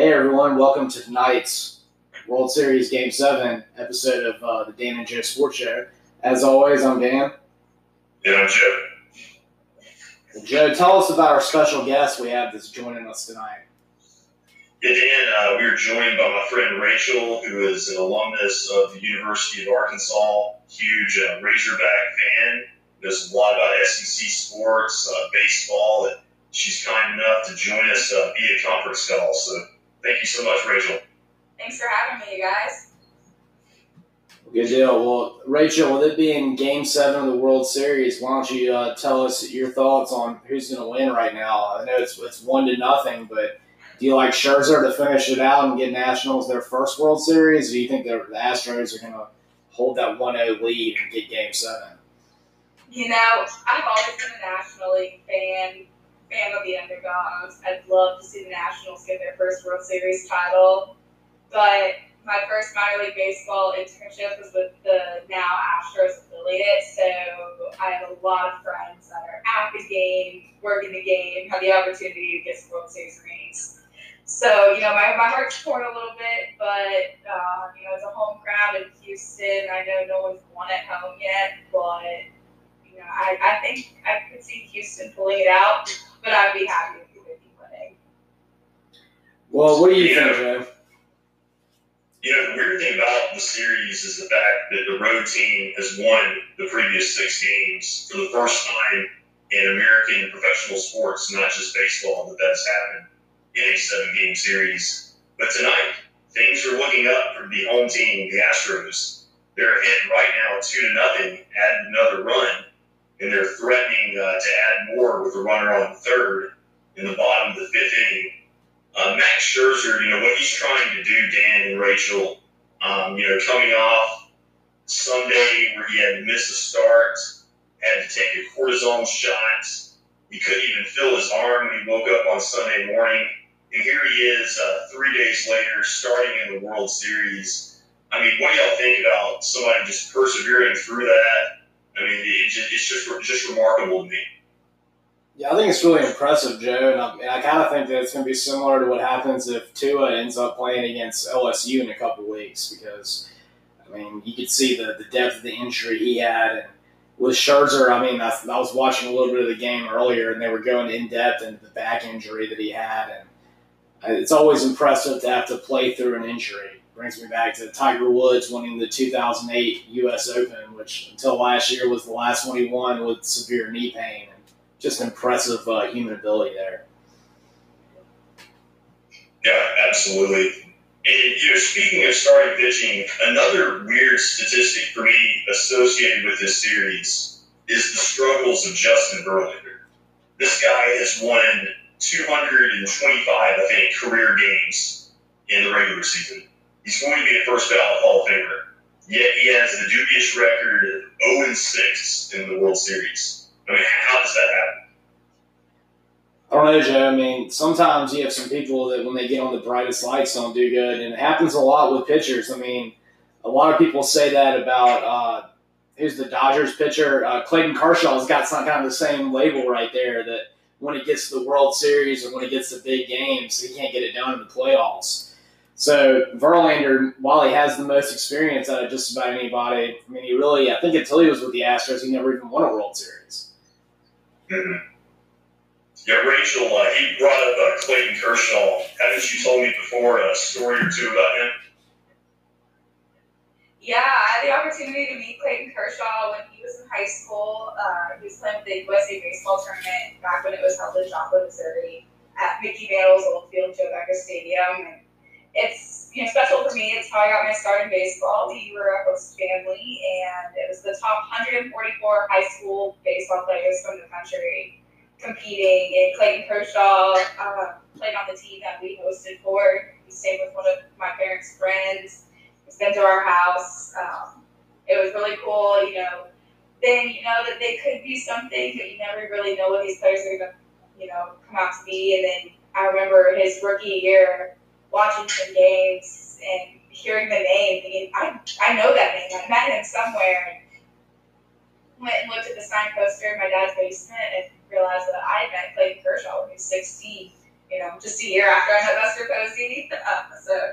Hey everyone, welcome to tonight's World Series Game 7 episode of uh, the Dan and Joe Sports Show. As always, I'm Dan. And I'm Joe. Joe, tell us about our special guest we have that's joining us tonight. Yeah, Dan, uh, we are joined by my friend Rachel, who is an alumnus of the University of Arkansas, huge uh, Razorback fan, knows a lot about SEC sports, uh, baseball, and she's kind enough to join us uh, via conference call. So thank you so much, Rachel. Thanks for having me, you guys. Good deal. Well, Rachel, with it being Game Seven of the World Series, why don't you uh, tell us your thoughts on who's going to win right now? I know it's it's one to nothing, but do you like Scherzer to finish it out and get Nationals their first World Series? Or do you think the Astros are going to hold that 1-0 lead and get Game Seven? You know, I've always been a National League fan, fan of the underdogs. I'd love to see the Nationals get their first World Series title, but my first minor league baseball internship was with the now Astros affiliate, so I have a lot of friends that are at the game, working the game, have the opportunity to get some World Series rings. So, you know, my, my heart's torn a little bit, but, uh, you know, it's a home crowd in Houston. I know no one's won at home yet, but, you know, I, I think I could see Houston pulling it out, but I'd be happy if you would be winning. Well, what do you think, Joe? You know, the weird thing about the series is the fact that the road team has won the previous six games for the first time in American professional sports, not just baseball, that that's happened in a seven game series. But tonight, things are looking up for the home team, the Astros. They're ahead right now, two to nothing, add another run, and they're threatening uh, to add more with a runner on third in the bottom of the fifth inning. Uh, Max Scherzer, you know, what he's trying to do, Dan and Rachel, um, you know, coming off Sunday where he had to miss a start, had to take a cortisone shot. He couldn't even feel his arm when he woke up on Sunday morning. And here he is uh, three days later, starting in the World Series. I mean, what do y'all think about somebody just persevering through that? I mean, it just, it's just just remarkable to me. Yeah, I think it's really impressive, Joe, and I, I kind of think that it's going to be similar to what happens if Tua ends up playing against LSU in a couple weeks, because I mean, you could see the, the depth of the injury he had, and with Scherzer, I mean, I, I was watching a little bit of the game earlier, and they were going in depth into the back injury that he had, and uh, it's always impressive to have to play through an injury. Brings me back to Tiger Woods winning the 2008 U.S. Open, which until last year was the last one he won with severe knee pain And just impressive uh, human ability there. Yeah, absolutely. And you know, speaking of starting pitching, another weird statistic for me associated with this series is the struggles of Justin Verlander. This guy has won 225, I think, career games in the regular season. He's going to be a first ballot Hall of Famer. Yet he has the dubious record of 0 6 in the World Series. I mean, how does that happen? I don't know, Joe. I mean, sometimes you have some people that when they get on the brightest lights don't do good, and it happens a lot with pitchers. I mean, a lot of people say that about uh, who's the Dodgers pitcher, uh, Clayton Kershaw's got some kind of the same label right there that when he gets to the World Series or when he gets to big games, he can't get it done in the playoffs. So Verlander, while he has the most experience out of just about anybody, I mean, he really, I think until he was with the Astros, he never even won a World Series. Mm-hmm. Yeah, Rachel, uh, he brought up uh, Clayton Kershaw. Haven't you told me before a story or two about him? Yeah, I had the opportunity to meet Clayton Kershaw when he was in high school. Uh, he was playing with the USA Baseball Tournament back when it was held in Joplin, Missouri, at Mickey Mantle's Old Field Joe Becker Stadium. And it's you know special for me. It's how I got my start in baseball. We were a host family, and it was the top 144 high school baseball players from the country competing. And Clayton Kershaw uh, played on the team that we hosted for. He stayed with one of my parents' friends. He's been to our house. Um, it was really cool, you know. Then you know that they could be something, but you never really know what these players are going to, you know, come out to be. And then I remember his rookie year watching some games and hearing the name, thinking, I, I know that name. I met him somewhere. And went and looked at the sign poster in my dad's basement and realized that I met Clayton Kershaw when he was 16. you know, just a year after I met Buster Posey. Uh, so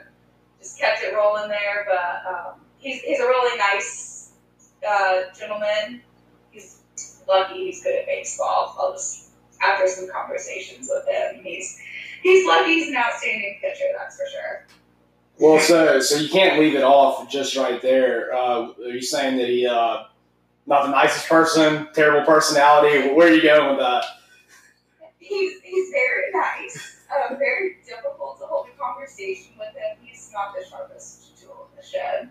just kept it rolling there. But um, he's, he's a really nice uh, gentleman. He's lucky he's good at baseball. I'll just, after some conversations with him, he's he's lucky he's an outstanding pitcher, that's for sure. Well, so so you can't leave it off just right there. Uh, are you saying that he uh, not the nicest person, terrible personality? Where are you going with that? He's he's very nice. Uh, very difficult to hold a conversation with him. He's not the sharpest tool in the shed.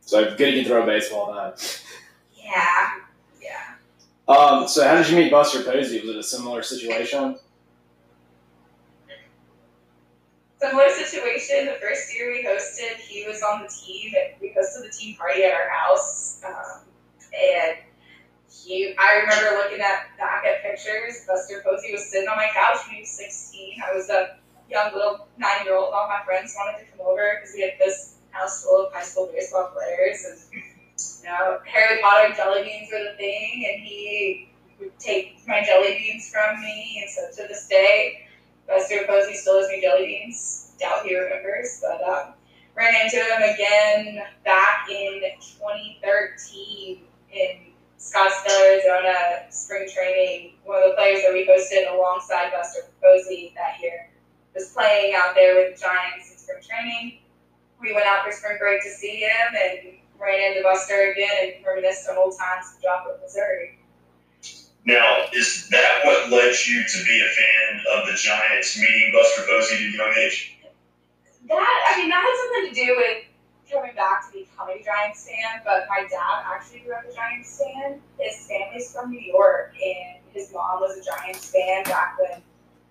So good he can throw a baseball then. Yeah, yeah. Um, so how did you meet Buster Posey? Was it a similar situation? Similar situation. The first year we hosted, he was on the team, and we hosted the team party at our house. Um, and he, I remember looking at back at pictures. Buster Posey was sitting on my couch when he was 16. I was a young little nine-year-old. And all my friends wanted to come over because we had this house full of high school baseball players, and you know, Harry Potter jelly beans were the thing, and he would take my jelly beans from me, and so to this day, Buster Posey still owes me jelly beans. Doubt he remembers, but um, ran into him again back in 2013 in Scottsdale, Arizona, spring training. One of the players that we hosted alongside Buster Posey that year was playing out there with the Giants in spring training. We went out for spring break to see him and ran into Buster again and reminisced on old times in Joplin, Missouri. Now, is that what led you to be a fan of the Giants, meeting Buster Posey at a young age? That I mean, that had something to do with coming back to becoming a Giants fan. But my dad actually grew up a Giants fan. His family's from New York, and his mom was a Giants fan back when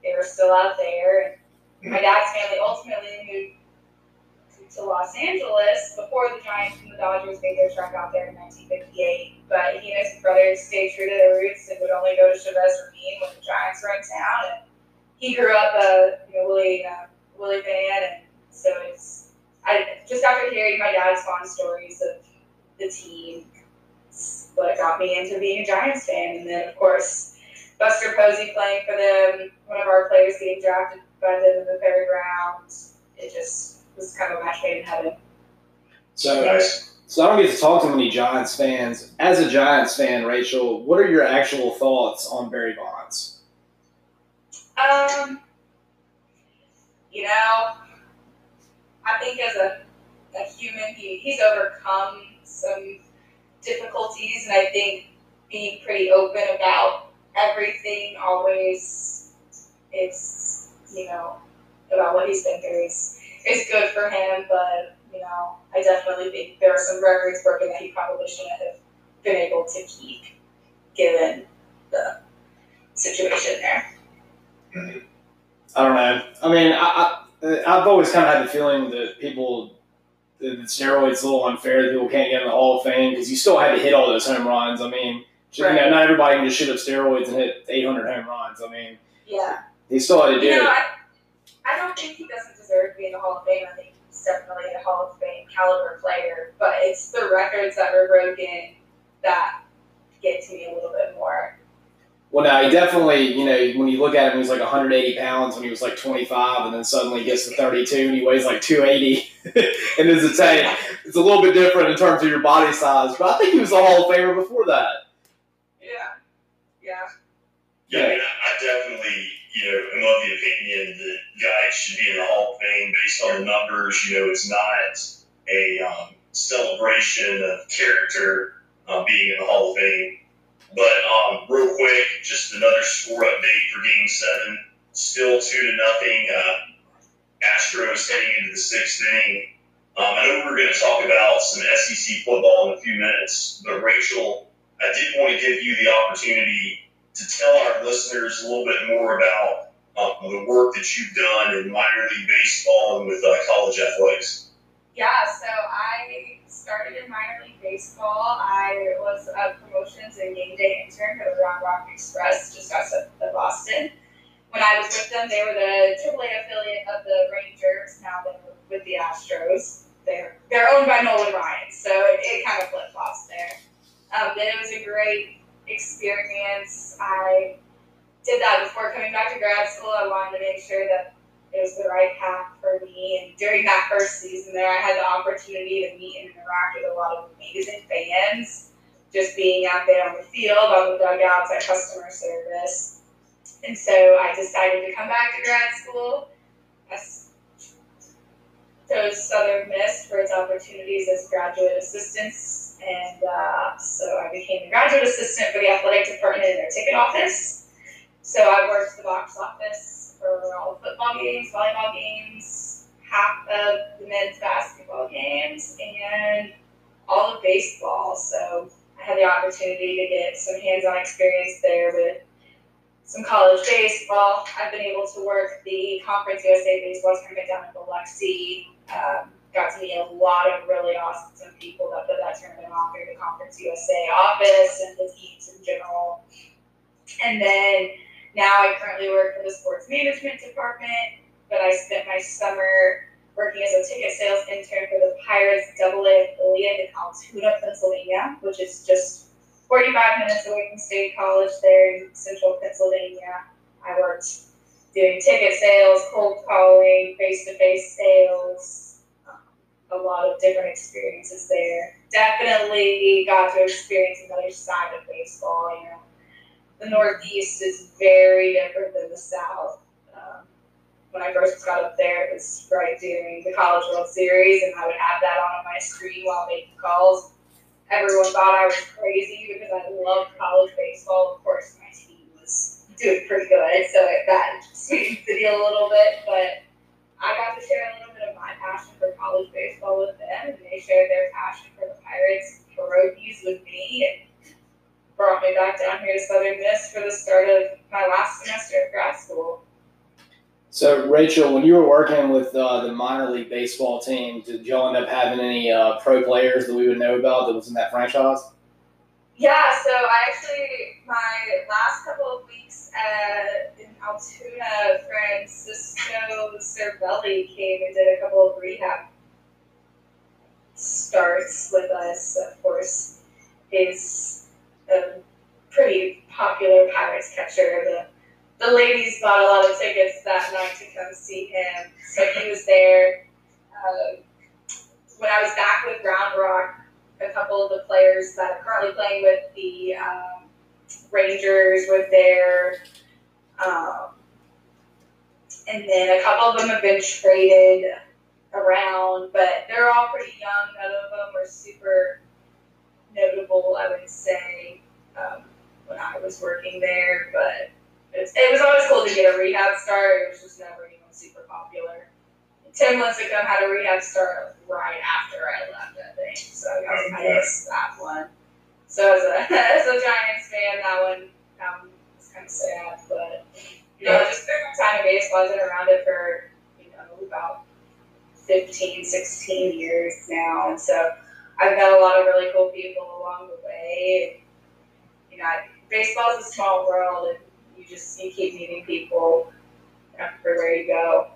they were still out there. And my dad's family ultimately moved to Los Angeles before the Giants and the Dodgers made their trek out there in 1958. But he and his brothers stayed true to their roots and would only go to Chavez Ravine when the Giants were in town. And he grew up a you know, Willie uh, Willie fan, and so it's I just after hearing my dad's fond stories of the team, what got me into being a Giants fan. And then of course Buster Posey playing for them, one of our players getting drafted by them in the fairground. It just was kind of a match made in heaven. So Nice. So I don't get to talk to many Giants fans. As a Giants fan, Rachel, what are your actual thoughts on Barry Bonds? Um, you know, I think as a, a human, he, he's overcome some difficulties, and I think being pretty open about everything always is, you know, about what he's been through is, is good for him, but, you know, I definitely think there are some records broken that he probably shouldn't have been able to keep given the situation there. I don't know. I mean, I, I I've always kind of had the feeling that people that steroids a little unfair that people can't get in the Hall of Fame because you still had to hit all those home runs. I mean, you know, not everybody can just shoot up steroids and hit 800 home runs. I mean, Yeah. he still had to do You know, it. I, I don't think he doesn't deserve to be in the Hall of Fame. I think he's definitely a Hall of Fame caliber player. But it's the records that were broken that get to me a little bit more. Well, now he definitely, you know, when you look at him, he was like 180 pounds when he was like 25, and then suddenly he gets to 32 and he weighs like 280. and as a tank, it's a little bit different in terms of your body size. But I think he was a Hall of Famer before that. Yeah. Yeah. Yeah, I, mean, I I definitely, you know, I'm of the opinion that guys should be in the Hall of Fame based on the numbers. You know, it's not a um, celebration of character uh, being in the Hall of Fame. But um, real quick, just another score update for Game Seven. Still two to nothing. Uh, Astros heading into the sixth inning. Um, I know we're going to talk about some SEC football in a few minutes, but Rachel, I did want to give you the opportunity to tell our listeners a little bit more about um, the work that you've done in minor league baseball and with uh, college athletics. Yeah, so I started in minor league baseball. I was a promotions and game day intern at Round Rock Express just outside of Austin. When I was with them, they were the AAA affiliate of the Rangers. Now they're with the Astros. They're they're owned by Nolan Ryan, so it, it kind of flip flops there. Um, then it was a great experience. I did that before coming back to grad school. I wanted to make sure that it was the right path for me. And during that first season there, I had the opportunity to meet and interact with a lot of amazing fans, just being out there on the field, on the dugouts, at customer service. And so I decided to come back to grad school. I chose Southern Miss for its opportunities as graduate assistants. And uh, so I became a graduate assistant for the athletic department in their ticket office. So I worked the box office for all the football games, volleyball games, half of the men's basketball games, and all of baseball. So I had the opportunity to get some hands-on experience there with some college baseball. I've been able to work the Conference USA baseball tournament down in Biloxi. Um, got to meet a lot of really awesome people that put that tournament on through the Conference USA office and the teams in general. And then now I currently work for the sports management department, but I spent my summer working as a ticket sales intern for the Pirates Double A affiliate in Altoona, Pennsylvania, which is just 45 minutes away from State College there in central Pennsylvania. I worked doing ticket sales, cold calling, face to face sales, a lot of different experiences there. Definitely got to experience another side of baseball. You know, the Northeast is very different than the South. Um, when I first got up there, it was right during the College World Series, and I would have that on my screen while making calls everyone thought I was crazy because I loved college baseball. Of course, my team was doing pretty good, so it, that sweetened the deal a little bit. But I got to share of my passion for college baseball with them, and they shared their passion for the Pirates for Hokies with me, and brought me back down here to Southern Miss for the start of my last semester of grad school. So, Rachel, when you were working with uh, the minor league baseball team, did y'all end up having any uh, pro players that we would know about that was in that franchise? Yeah, so I actually, my last couple of weeks at, Altoona, Francisco Cervelli came and did a couple of rehab starts with us. Of course, he's a pretty popular Pirates catcher. The the ladies bought a lot of tickets that night to come see him. So he was there. Uh, when I was back with Round Rock, a couple of the players that are currently playing with the um, Rangers were there. Um, and then a couple of them have been traded around, but they're all pretty young. None of them were super notable, I would say, um, when I was working there. But it, it was always cool to get a rehab start. It was just never even super popular. Tim Lincecum had a rehab start right after I left, I think. So I, I missed that one. So as a, as a Giants fan, that one um, was kind of sad. But, you know, just through my time in baseball, I've been around it for, you know, about 15, 16 years now. And so I've met a lot of really cool people along the way. And, you know, baseball is a small world. And, you just you keep meeting people everywhere you go.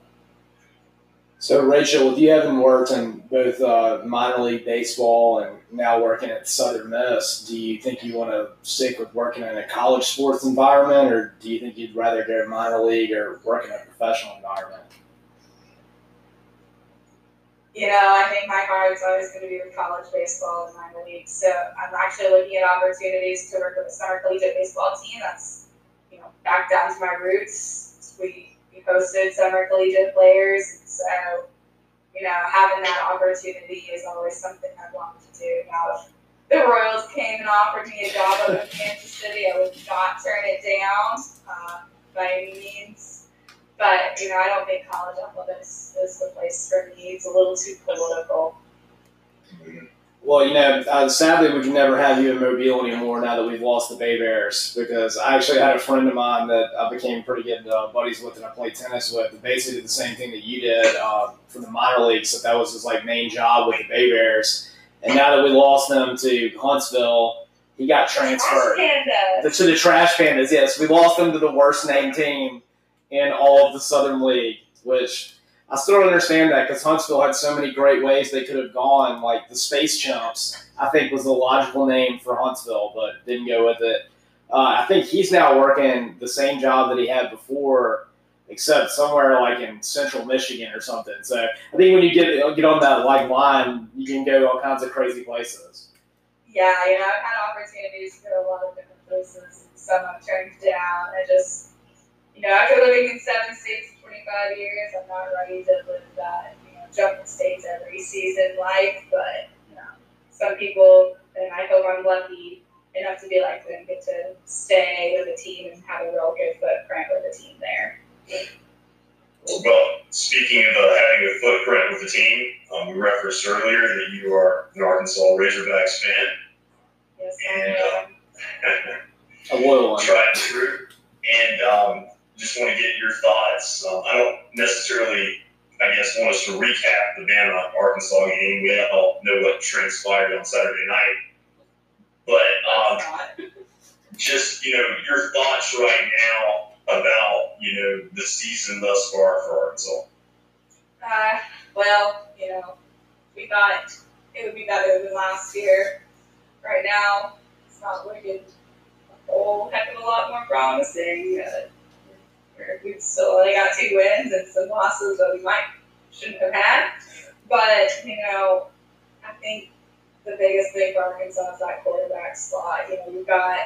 So, Rachel, with you having worked in both uh, minor league baseball and now working at Southern Miss, do you think you want to stick with working in a college sports environment, or do you think you'd rather go minor league or work in a professional environment? You know, I think my heart is always going to be with college baseball and minor league. So I'm actually looking at opportunities to work with a summer collegiate baseball team. That's you know, back down to my roots. We, we hosted summer collegiate players, so you know, having that opportunity is always something I've wanted to do. Now, if the Royals came and offered me a job up in Kansas City, I would not turn it down uh, by any means. But you know, I don't think college athletics is the place for me. It's a little too political. Well, you know, uh, sadly, we can never have you in Mobile anymore now that we've lost the Bay Bears. Because I actually had a friend of mine that I became pretty good uh, buddies with, and I played tennis with. That basically did the same thing that you did uh, for the minor leagues. So that was his like main job with the Bay Bears. And now that we lost them to Huntsville, he got transferred to the Trash Pandas. Yes, we lost them to the worst named team in all of the Southern League, which I still don't understand that because Huntsville had so many great ways they could have gone. Like the Space Chumps, I think was the logical name for Huntsville, but didn't go with it. Uh, I think he's now working the same job that he had before, except somewhere like in central Michigan or something. So I think when you get get on that like line, you can go all kinds of crazy places. Yeah, you know, I've had opportunities to go to a lot of different places. Some I've turned down. I just, you know, after living in seven states 25 years, I'm not ready to live that, you know, jumping states every season life. But, you know, some people, and I hope I'm lucky enough to be like them, get to stay with the team and have a real good footprint with the team there. Well, speaking of uh, having a footprint with the team, um, we referenced earlier that you are an Arkansas Razorbacks fan. Yes, And, I am. A loyal one. tried and true. And um, just want to get your thoughts. Um, I don't necessarily, I guess, want us to recap the Bama Arkansas game. We all know what transpired on Saturday night. But um, just, you know, your thoughts right now about, you know, the season thus far for Arkansas. Uh, well, you know, we thought it would be better than last year. Right now, it's not looking a whole heck of a lot more promising. Uh, we've still only got two wins and some losses that we might shouldn't have had. But you know, I think the biggest thing for Arkansas is that quarterback spot. You know, you've got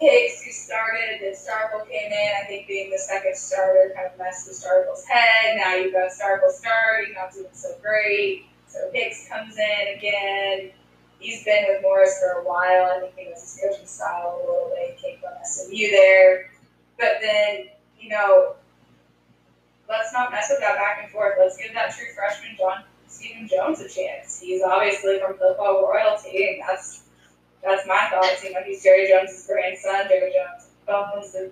Hicks who started, then Starkel came in. I think being the second starter kind of messed with Starkel's head. Now you've got Starkel starting, not doing so great. So Hicks comes in again. He's been with Morris for a while. I think he knows his coaching style a little bit. He came from SMU there. But then, you know, let's not mess with that back and forth. Let's give that true freshman John Stephen Jones a chance. He's obviously from football royalty, and that's that's my thoughts. You know, he's Jerry Jones' grandson. Jerry Jones owns the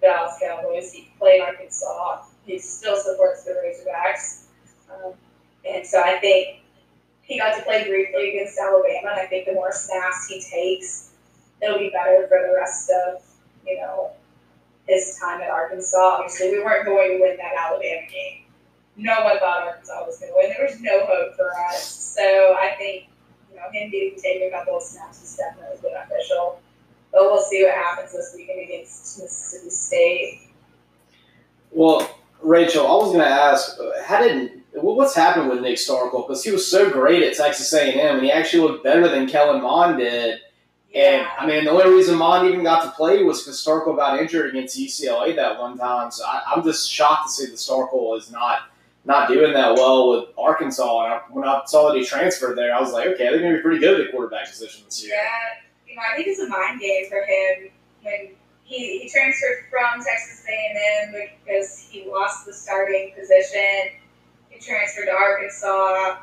Dallas Cowboys. He played Arkansas. He still supports the Razorbacks. Um, and so I think he got to play briefly against Alabama, and I think the more snaps he takes, it'll be better for the rest of, you know, his time at Arkansas. Obviously, we weren't going to win that Alabama game. No one thought Arkansas was going to win. There was no hope for us. So I think, you know, him getting to take a couple of snaps is definitely beneficial. But we'll see what happens this weekend against Mississippi State. Well, Rachel, I was going to ask, how did what's happened with Nick Starkel? Because he was so great at Texas A&M, and he actually looked better than Kellen Mond did. And I mean, the only reason Mond even got to play was because Starkel got injured against UCLA that one time. So I, I'm just shocked to see that Starkel is not not doing that well with Arkansas. And I, when I saw that he transferred there, I was like, okay, they're going to be pretty good at the quarterback position this year. Yeah, you know, I think it's a mind game for him when he, he transferred from Texas A&M because he lost the starting position. He transferred to Arkansas.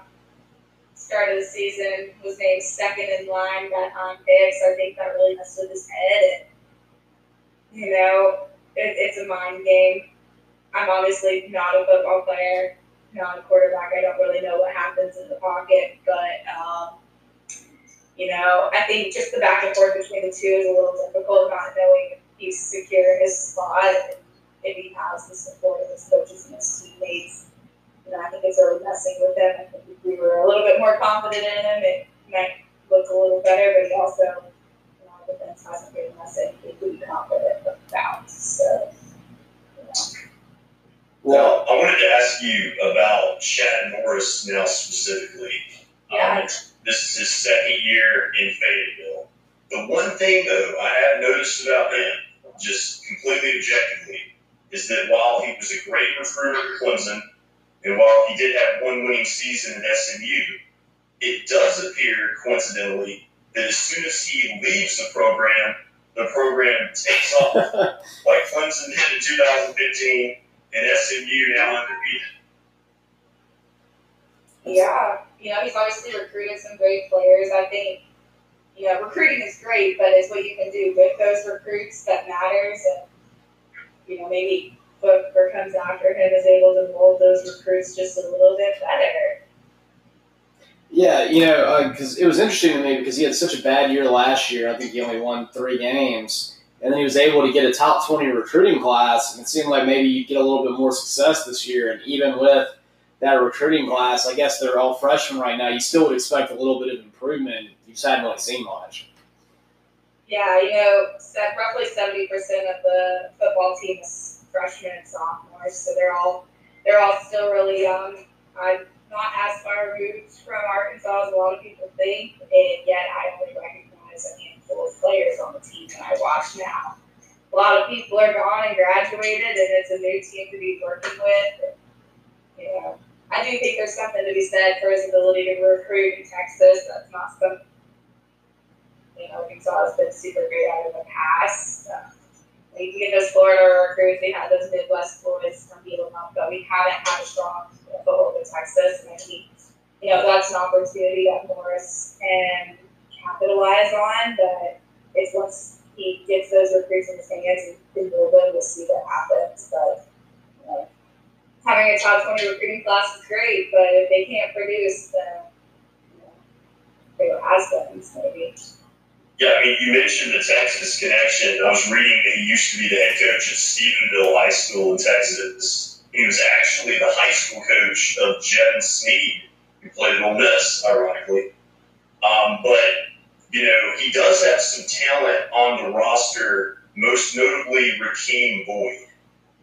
Started the season was named second in line behind Hicks. I think that really messed with his head. And you know, it, it's a mind game. I'm obviously not a football player, not a quarterback. I don't really know what happens in the pocket, but um, you know, I think just the back and forth between the two is a little difficult, not knowing if he's secure in his spot if he has the support of his coaches and his teammates. You know, I think it's really messing with him. I think if we were a little bit more confident in him, it might look a little better, but he also, you know, the defense hasn't given us anything to confident about. So, you know. Well, I wanted to ask you about Chad Morris now specifically. Yeah. Um, this is his second year in Fayetteville. The one thing, though, I have noticed about him, just completely objectively, is that while he was a great recruiter at Clemson, and while he did have one winning season at SMU, it does appear, coincidentally, that as soon as he leaves the program, the program takes off, like Clemson did in 2015 and SMU now undefeated. Yeah, you know, he's obviously recruited some great players. I think, you know, recruiting is great, but it's what you can do with those recruits that matters. And, you know, maybe whoever comes after him is able to mold those recruits just a little bit better. Yeah, you know, uh, because it was interesting to me because he had such a bad year last year. I think he only won three games, and then he was able to get a top twenty recruiting class, and it seemed like maybe you get a little bit more success this year. And even with that recruiting class, I guess they're all freshmen right now. You still would expect a little bit of improvement. You just hadn't really seen much. Yeah, you know, roughly seventy percent of the football team is freshmen and sophomores, so they're all they're all still really young. I'm not as far removed from Arkansas as a lot of people think, and yet I only recognize a handful of players on the team that I watch now. A lot of people are gone and graduated, and it's a new team to be working with. And, you know, I do think there's something to be said for his ability to recruit in Texas. That's not something you know, Arkansas has been super great at in the past. Can get those Florida recruits. They had those Midwest boys from Bielema, but we haven't had a strong foothold in Texas. And I think, you know, that's an opportunity that Morris can capitalize on. But it's once he gets those recruits in his hands and build them, we'll see what happens. But, you know, having a top 20 recruiting class is great, but if they can't produce, then, you know, they has been, maybe. Yeah, I mean, you mentioned the Texas connection. I was reading that he used to be the head coach at Stephenville High School in Texas. He was actually the high school coach of Jevan Snead, who played at Ole Miss, ironically. Um, but, you know, he does have some talent on the roster, most notably Rakeem Boyd.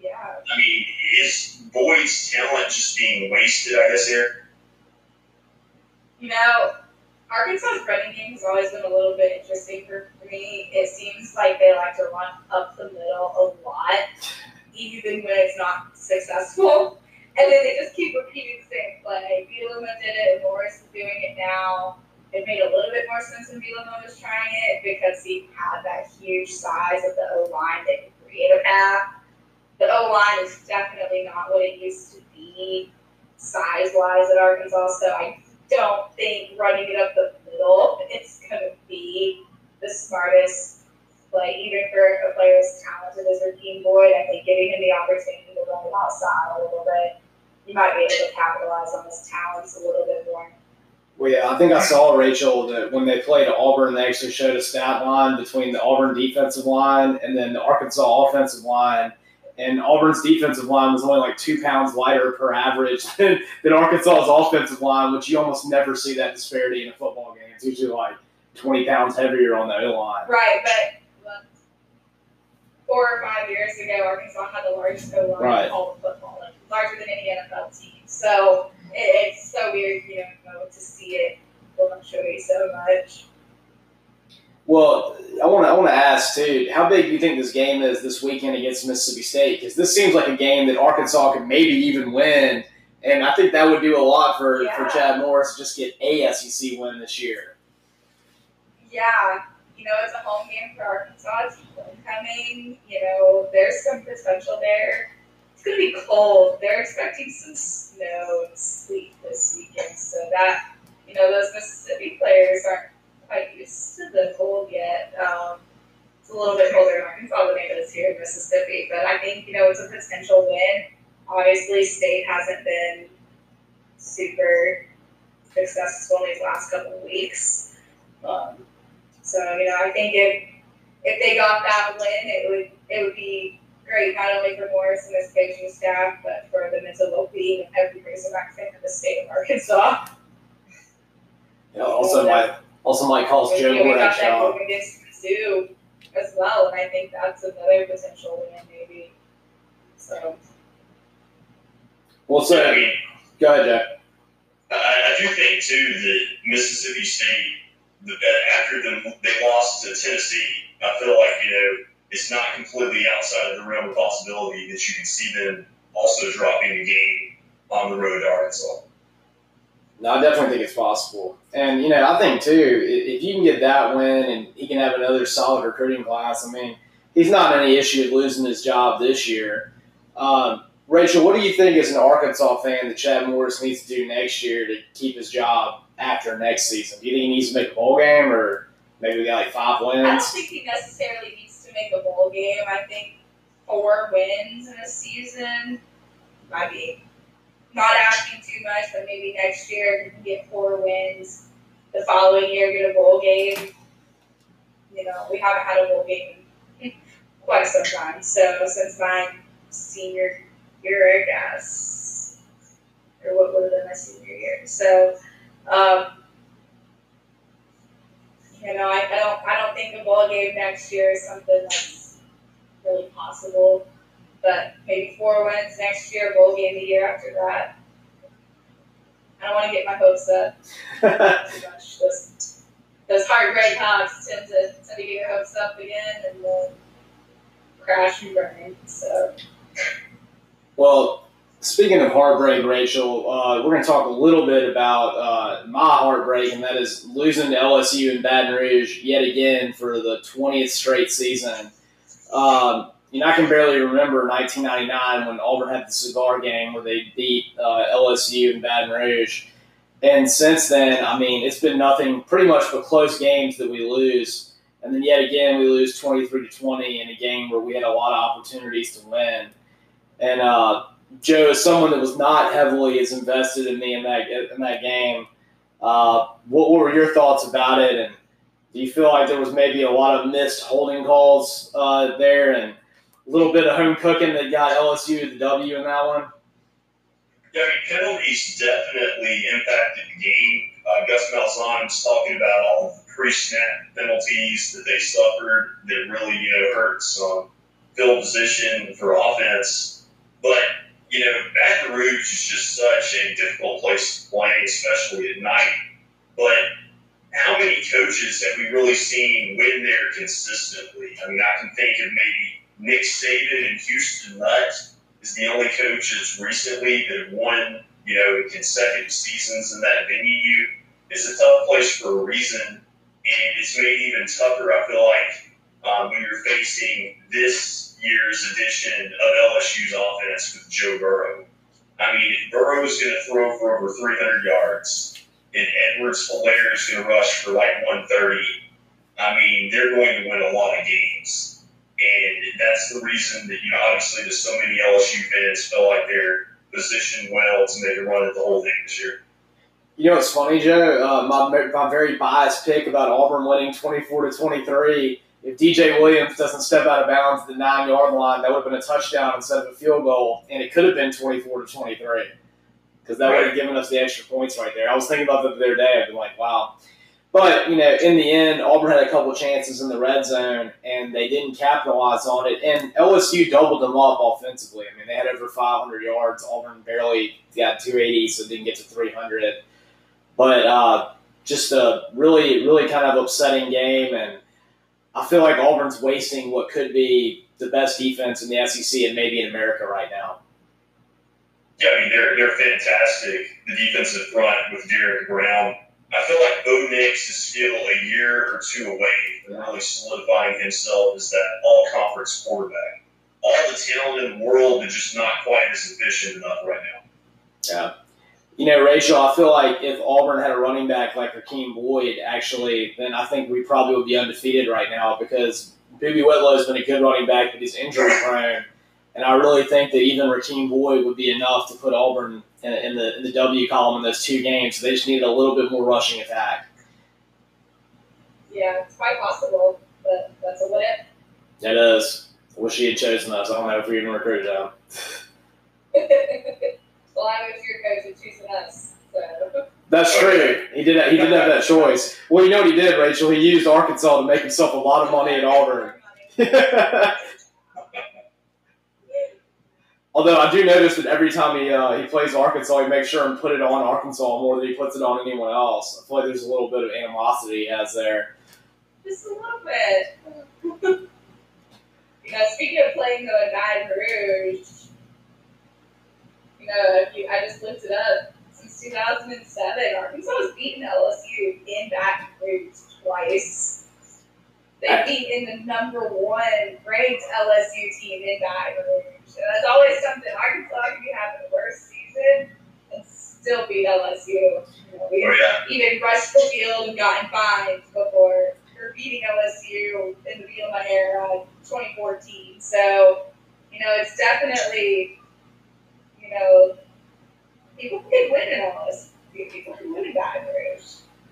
Yeah. I mean, is Boyd's talent just being wasted, I guess, here? You know, Arkansas's running game has always been a little bit interesting for me. It seems like they like to run up the middle a lot, even when it's not successful. And then they just keep repeating the same play. Bielema did it, and Morris is doing it now. It made a little bit more sense when Bielema was trying it because he had that huge size of the O line that could create a path. The O line is definitely not what it used to be size wise at Arkansas, so I don't think running it up the middle it's going to be the smartest play, even for a player as talented as Rakeem Boyd. I think giving him the opportunity to run it outside a little bit, you might be able to capitalize on his talents a little bit more. Well, yeah, I think I saw Rachel that when they played Auburn, they actually showed a stat line between the Auburn defensive line and then the Arkansas offensive line and Auburn's defensive line was only like two pounds lighter per average than, than Arkansas's offensive line, which you almost never see that disparity in a football game. It's usually like 20 pounds heavier on the O line. Right, but four or five years ago, Arkansas had the largest O line right. in all of football, like larger than any NFL team. So it, it's so weird, you know, to see it fluctuate so much. Well, want to I want to ask too. How big do you think this game is this weekend against Mississippi State? Because this seems like a game that Arkansas could maybe even win, and I think that would do a lot for, Yeah. for Chad Morris to just get a SEC win this year. Yeah, you know, it's a home game for Arkansas. It's homecoming. You know, there's some potential there. It's going to be cold. They're expecting some snow and sleet this weekend. So that, you know, those Mississippi players aren't quite used to the cold yet. Um, it's a little bit colder in Arkansas than it is here in Mississippi. But I think, you know, it's a potential win. Obviously, State hasn't been super successful in these last couple of weeks. Um, so you know, I think if if they got that win, it would it would be great not only for Morris and his coaching staff, but for the mental well-being of every Razorback fan in the state of Arkansas. Know, also, might also might cause And, Joe you we got that that job. game against Mizzou as well, and I think that's another potential win, maybe. So Well, So, I mean, go ahead, Jack. I, I do think too that Mississippi State, the, after them they lost to Tennessee, I feel like you know it's not completely outside of the realm of possibility that you can see them also dropping a game on the road to Arkansas. No, I definitely think it's possible. And, you know, I think, too, if you can get that win and he can have another solid recruiting class, I mean, he's not in any issue of losing his job this year. Um, Rachel, what do you think as an Arkansas fan that Chad Morris needs to do next year to keep his job after next season? Do you think he needs to make a bowl game or maybe we got like five wins? I don't think he necessarily needs to make a bowl game. I think four wins in a season might be not asking too much, but maybe next year if you can get four wins, the following year get a bowl game. You know, we haven't had a bowl game quite some time. So since my senior year, I guess, or what would have been my senior year. So, um, you know, I, I don't I don't think a bowl game next year is something that's really possible. But maybe four wins next year, bowl game the year after that. I don't want to get my hopes up too much. Those, those heartbreak hogs tend to tend to get your hopes up again and then crash and burn. So Well, speaking of heartbreak, Rachel, uh, we're going to talk a little bit about uh, my heartbreak, and that is losing to LSU in Baton Rouge yet again for the 20th straight season. Um, you know, I can barely remember 1999 when Auburn had the cigar game where they beat uh, LSU in Baton Rouge. And since then, I mean, it's been nothing pretty much but close games that we lose. And then yet again, we lose 23 to 20 in a game where we had a lot of opportunities to win. And uh, Joe, as someone that was not heavily as invested in me in that in that game, uh, what, what were your thoughts about it? And do you feel like there was maybe a lot of missed holding calls uh, there, and little bit of home cooking that got LSU the W in that one? Yeah, I mean, penalties definitely impacted the game. Uh, Gus Malzahn was talking about all the pre-snap penalties that they suffered that really, you know, hurts um, field position for offense. But you know, Baton Rouge is just such a difficult place to play, especially at night. But how many coaches have we really seen win there consistently? I mean, I can think of maybe Nick Saban and Houston Nutt is the only coach coaches recently that won, you know, consecutive seasons in that venue. It's a tough place for a reason, and it's made even tougher. I feel like um, when you're facing this year's edition of LSU's offense with Joe Burrow. I mean, if Burrow is going to throw for over 300 yards, and Edwards Helaire is going to rush for like 130, I mean, they're going to win a lot of games. And that's the reason that, you know, obviously, that so many LSU fans feel like they're positioned well to make a run at the whole thing this year. You know it's funny, Joe? Uh, my, my very biased pick about Auburn winning 24 to 23 if DJ Williams doesn't step out of bounds at the nine yard line, that would have been a touchdown instead of a field goal, and it could have been 24 to 23 because that would have given us the extra points right there. I was thinking about that the other day. I've been like, wow. But, you know, in the end, Auburn had a couple chances in the red zone, and they didn't capitalize on it. And LSU doubled them up offensively. I mean, they had over 500 yards. Auburn barely got 280, so didn't get to 300. But uh, just a really, really kind of upsetting game. And I feel like Auburn's wasting what could be the best defense in the SEC and maybe in America right now. Yeah, I mean they're they're fantastic. The defensive front with Derrick Brown. I feel like Bo Nix is still a year or two away from really solidifying himself as that all conference quarterback. All the talent in the world, but just not quite as efficient enough right now. Yeah. You know, Rachel, I feel like if Auburn had a running back like Rakeem Boyd, actually, then I think we probably would be undefeated right now because Boobee Whitlow has been a good running back, but he's injury prone. And I really think that even Rakeem Boyd would be enough to put Auburn in, in, the, in the W column in those two games. So they just needed a little bit more rushing attack. Yeah, it's quite possible, but that's a if. It is. I wish he had chosen us. I don't know if we even recruited him. well, I wish your coach had chosen us. So. That's true. He did. He did have that choice. Well, you know what he did, Rachel? He used Arkansas to make himself a lot of money at Auburn. Although I do notice that every time he uh, he plays Arkansas, he makes sure and put it on Arkansas more than he puts it on anyone else. I feel like there's a little bit of animosity he has there. Just a little bit. you know, speaking of playing though in Baton Rouge, you know, you, I just looked it up. Since 2007, Arkansas has beaten LSU in Baton Rouge twice. They beat in the number one ranked LSU team in Baton Rouge. And that's always something. Arkansas can be having the worst season and still beat LSU. You know, we Oh, yeah. even rushed the field and gotten fined before. We're beating LSU in the Bielema era, uh, 2014. So, you know, it's definitely, you know, people can win in LSU. People can win in Baton Rouge.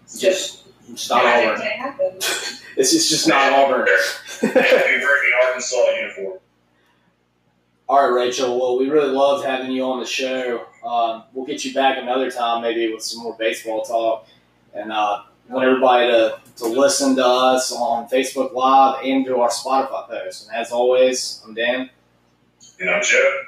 It's Just it's not Auburn. can. It's just, just not Auburn. They'll be wearing the Arkansas uniform. All right, Rachel. Well, we really loved having you on the show. Um, we'll get you back another time, maybe with some more baseball talk. And uh, want everybody to, to listen to us on Facebook Live and to our Spotify post. And as always, I'm Dan. And I'm Joe.